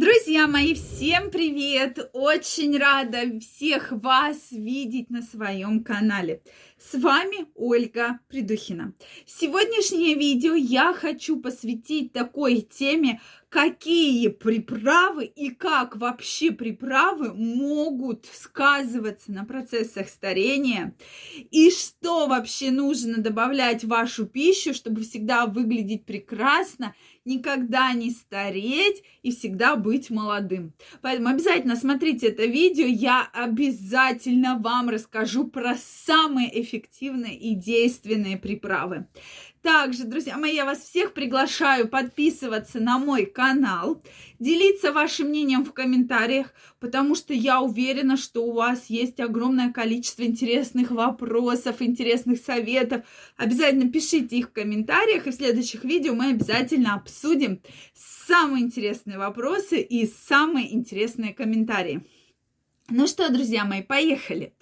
Друзья мои, всем привет! Очень рада всех вас видеть на своем канале. С вами Ольга Придухина. Сегодняшнее видео я хочу посвятить такой теме, какие приправы и как вообще приправы могут сказываться на процессах старения и что вообще нужно добавлять в вашу пищу, чтобы всегда выглядеть прекрасно, никогда не стареть и всегда быть молодым. Поэтому обязательно смотрите это видео, я обязательно вам расскажу про самые эффективные и действенные приправы. Также, друзья мои, я вас всех приглашаю подписываться на мой канал, делиться вашим мнением в комментариях, потому что я уверена, что у вас есть огромное количество интересных вопросов, интересных советов. Обязательно пишите их в комментариях, и в следующих видео мы обязательно обсудим самые интересные вопросы и самые интересные комментарии. Ну что, друзья мои, поехали.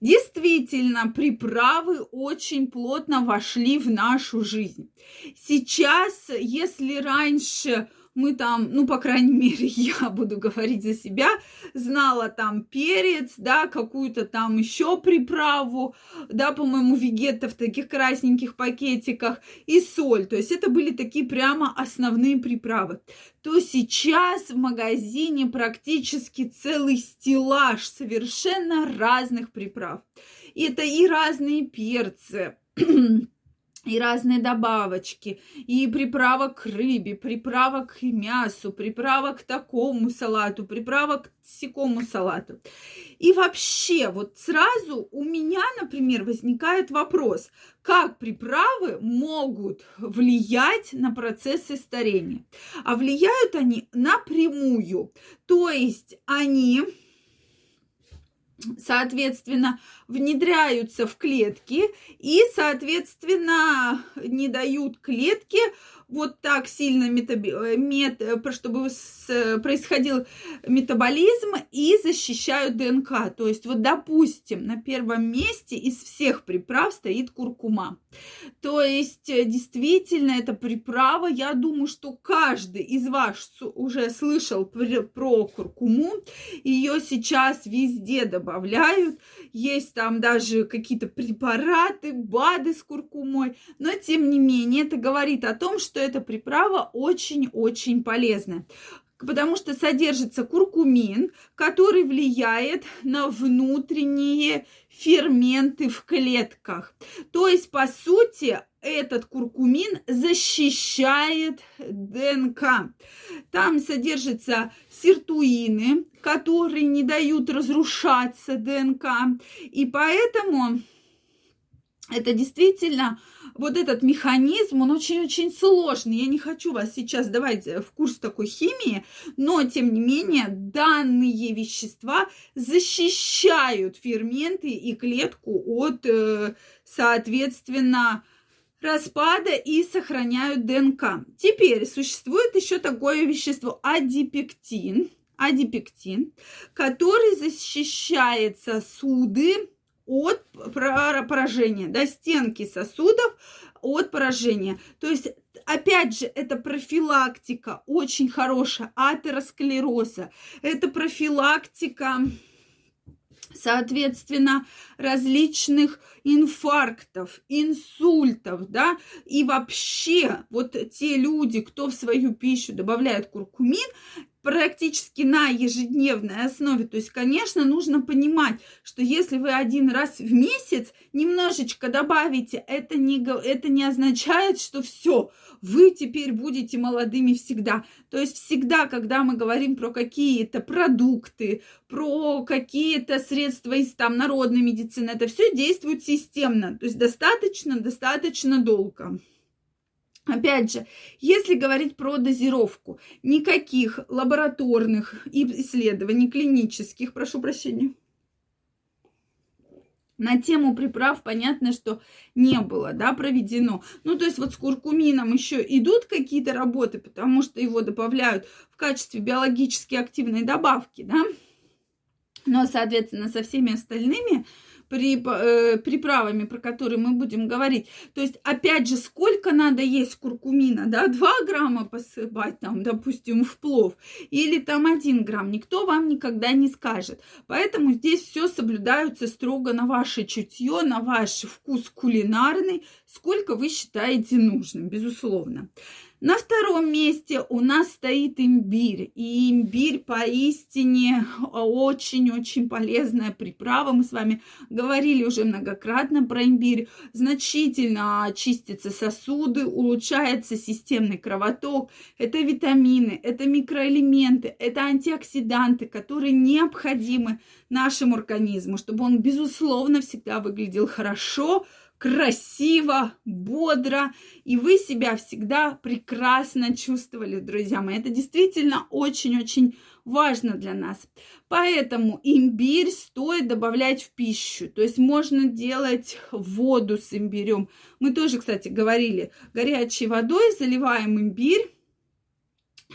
Действительно, приправы очень плотно вошли в нашу жизнь. Сейчас, если раньше мы там, ну, по крайней мере, я буду говорить за себя, знала там перец, да, какую-то там еще приправу, да, по-моему, вегета в таких красненьких пакетиках и соль. То есть это были такие прямо основные приправы. То сейчас в магазине практически целый стеллаж совершенно разных приправ. И это и разные перцы, и разные добавочки, и приправок к рыбе, приправок к мясу, приправок к такому салату, приправок к сякому салату. И вообще, вот сразу у меня, например, возникает вопрос, как приправы могут влиять на процессы старения. А влияют они напрямую. То есть они соответственно, внедряются в клетки и, соответственно, не дают клетке вот так сильно метаби... Э, мет... Э, чтобы с... происходил метаболизм и защищают ДНК. То есть вот, допустим, на первом месте из всех приправ стоит куркума. То есть э, действительно эта приправа, я думаю, что каждый из вас уже слышал про куркуму. Ее сейчас везде добавляют. Есть там даже какие-то препараты, БАДы с куркумой. Но тем не менее это говорит о том, что эта приправа очень-очень полезная потому что содержится куркумин, который влияет на внутренние ферменты в клетках. То есть, по сути, этот куркумин защищает ДНК. Там содержатся сиртуины, которые не дают разрушаться ДНК. И поэтому это действительно вот этот механизм, он очень-очень сложный. Я не хочу вас сейчас давать в курс такой химии, но, тем не менее, данные вещества защищают ферменты и клетку от, э, соответственно, распада и сохраняют ДНК. Теперь существует еще такое вещество адипектин, адипектин, который защищает сосуды от поражения, да, стенки сосудов от поражения. То есть, опять же, это профилактика очень хорошая атеросклероза, это профилактика соответственно, различных инфарктов, инсультов, да, и вообще вот те люди, кто в свою пищу добавляет куркумин, практически на ежедневной основе. То есть, конечно, нужно понимать, что если вы один раз в месяц немножечко добавите, это не, это не означает, что все, вы теперь будете молодыми всегда. То есть всегда, когда мы говорим про какие-то продукты, про какие-то средства из там народной медицины, это все действует системно. То есть достаточно, достаточно долго. Опять же, если говорить про дозировку, никаких лабораторных исследований, клинических, прошу прощения, на тему приправ понятно, что не было, да, проведено. Ну, то есть вот с куркумином еще идут какие-то работы, потому что его добавляют в качестве биологически активной добавки, да. Но, соответственно, со всеми остальными при, э, приправами, про которые мы будем говорить. То есть, опять же, сколько надо есть куркумина, да, 2 грамма посыпать там, допустим, в плов, или там 1 грамм, никто вам никогда не скажет. Поэтому здесь все соблюдаются строго на ваше чутье, на ваш вкус кулинарный, сколько вы считаете нужным, безусловно. На втором месте у нас стоит имбирь. И имбирь поистине очень-очень полезная приправа. Мы с вами говорили уже многократно про имбирь. Значительно чистятся сосуды, улучшается системный кровоток. Это витамины, это микроэлементы, это антиоксиданты, которые необходимы нашему организму, чтобы он, безусловно, всегда выглядел хорошо, красиво, бодро, и вы себя всегда прекрасно чувствовали, друзья мои. Это действительно очень-очень важно для нас. Поэтому имбирь стоит добавлять в пищу. То есть можно делать воду с имбирем. Мы тоже, кстати, говорили, горячей водой заливаем имбирь,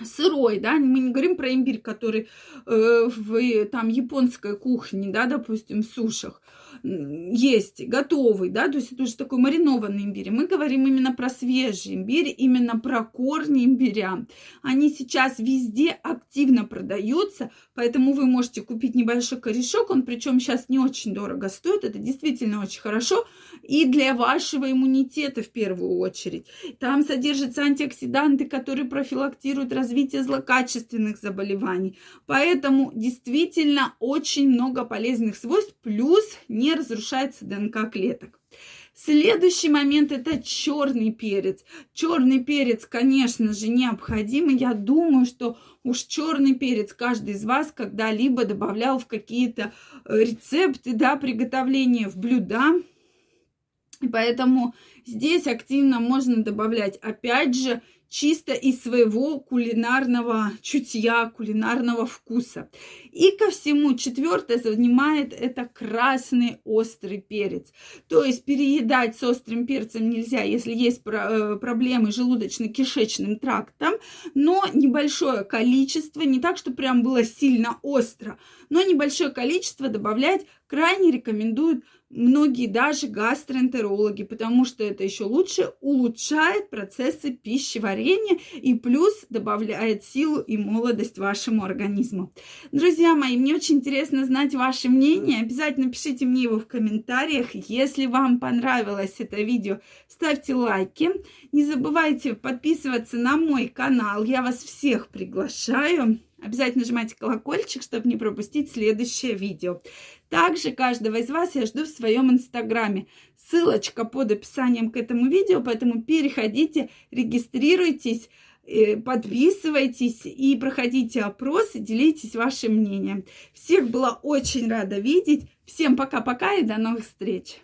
сырой, да, мы не говорим про имбирь, который э, в там японской кухне, да, допустим, в сушах есть готовый, да, то есть это уже такой маринованный имбирь. Мы говорим именно про свежий имбирь, именно про корни имбиря. Они сейчас везде активно продаются, поэтому вы можете купить небольшой корешок, он причем сейчас не очень дорого стоит, это действительно очень хорошо, и для вашего иммунитета в первую очередь. Там содержатся антиоксиданты, которые профилактируют развитие злокачественных заболеваний. Поэтому действительно очень много полезных свойств, плюс не разрушается ДНК клеток. Следующий момент это черный перец. Черный перец, конечно же, необходим. я думаю, что уж черный перец каждый из вас когда-либо добавлял в какие-то э, рецепты, да, приготовления в блюда. И поэтому здесь активно можно добавлять, опять же, чисто из своего кулинарного чутья, кулинарного вкуса. И ко всему четвертое занимает это красный острый перец. То есть переедать с острым перцем нельзя, если есть э, проблемы желудочно-кишечным трактом, но небольшое количество, не так, что прям было сильно остро, но небольшое количество добавлять крайне рекомендуют многие даже гастроэнтерологи, потому что это еще лучше улучшает процессы пищеварения и плюс добавляет силу и молодость вашему организму. Друзья мои, мне очень интересно знать ваше мнение. Обязательно пишите мне его в комментариях. Если вам понравилось это видео, ставьте лайки. Не забывайте подписываться на мой канал. Я вас всех приглашаю. Обязательно нажимайте колокольчик, чтобы не пропустить следующее видео. Также каждого из вас я жду в своем инстаграме. Ссылочка под описанием к этому видео, поэтому переходите, регистрируйтесь, э, подписывайтесь и проходите опросы, делитесь вашим мнением. Всех была очень рада видеть. Всем пока-пока и до новых встреч!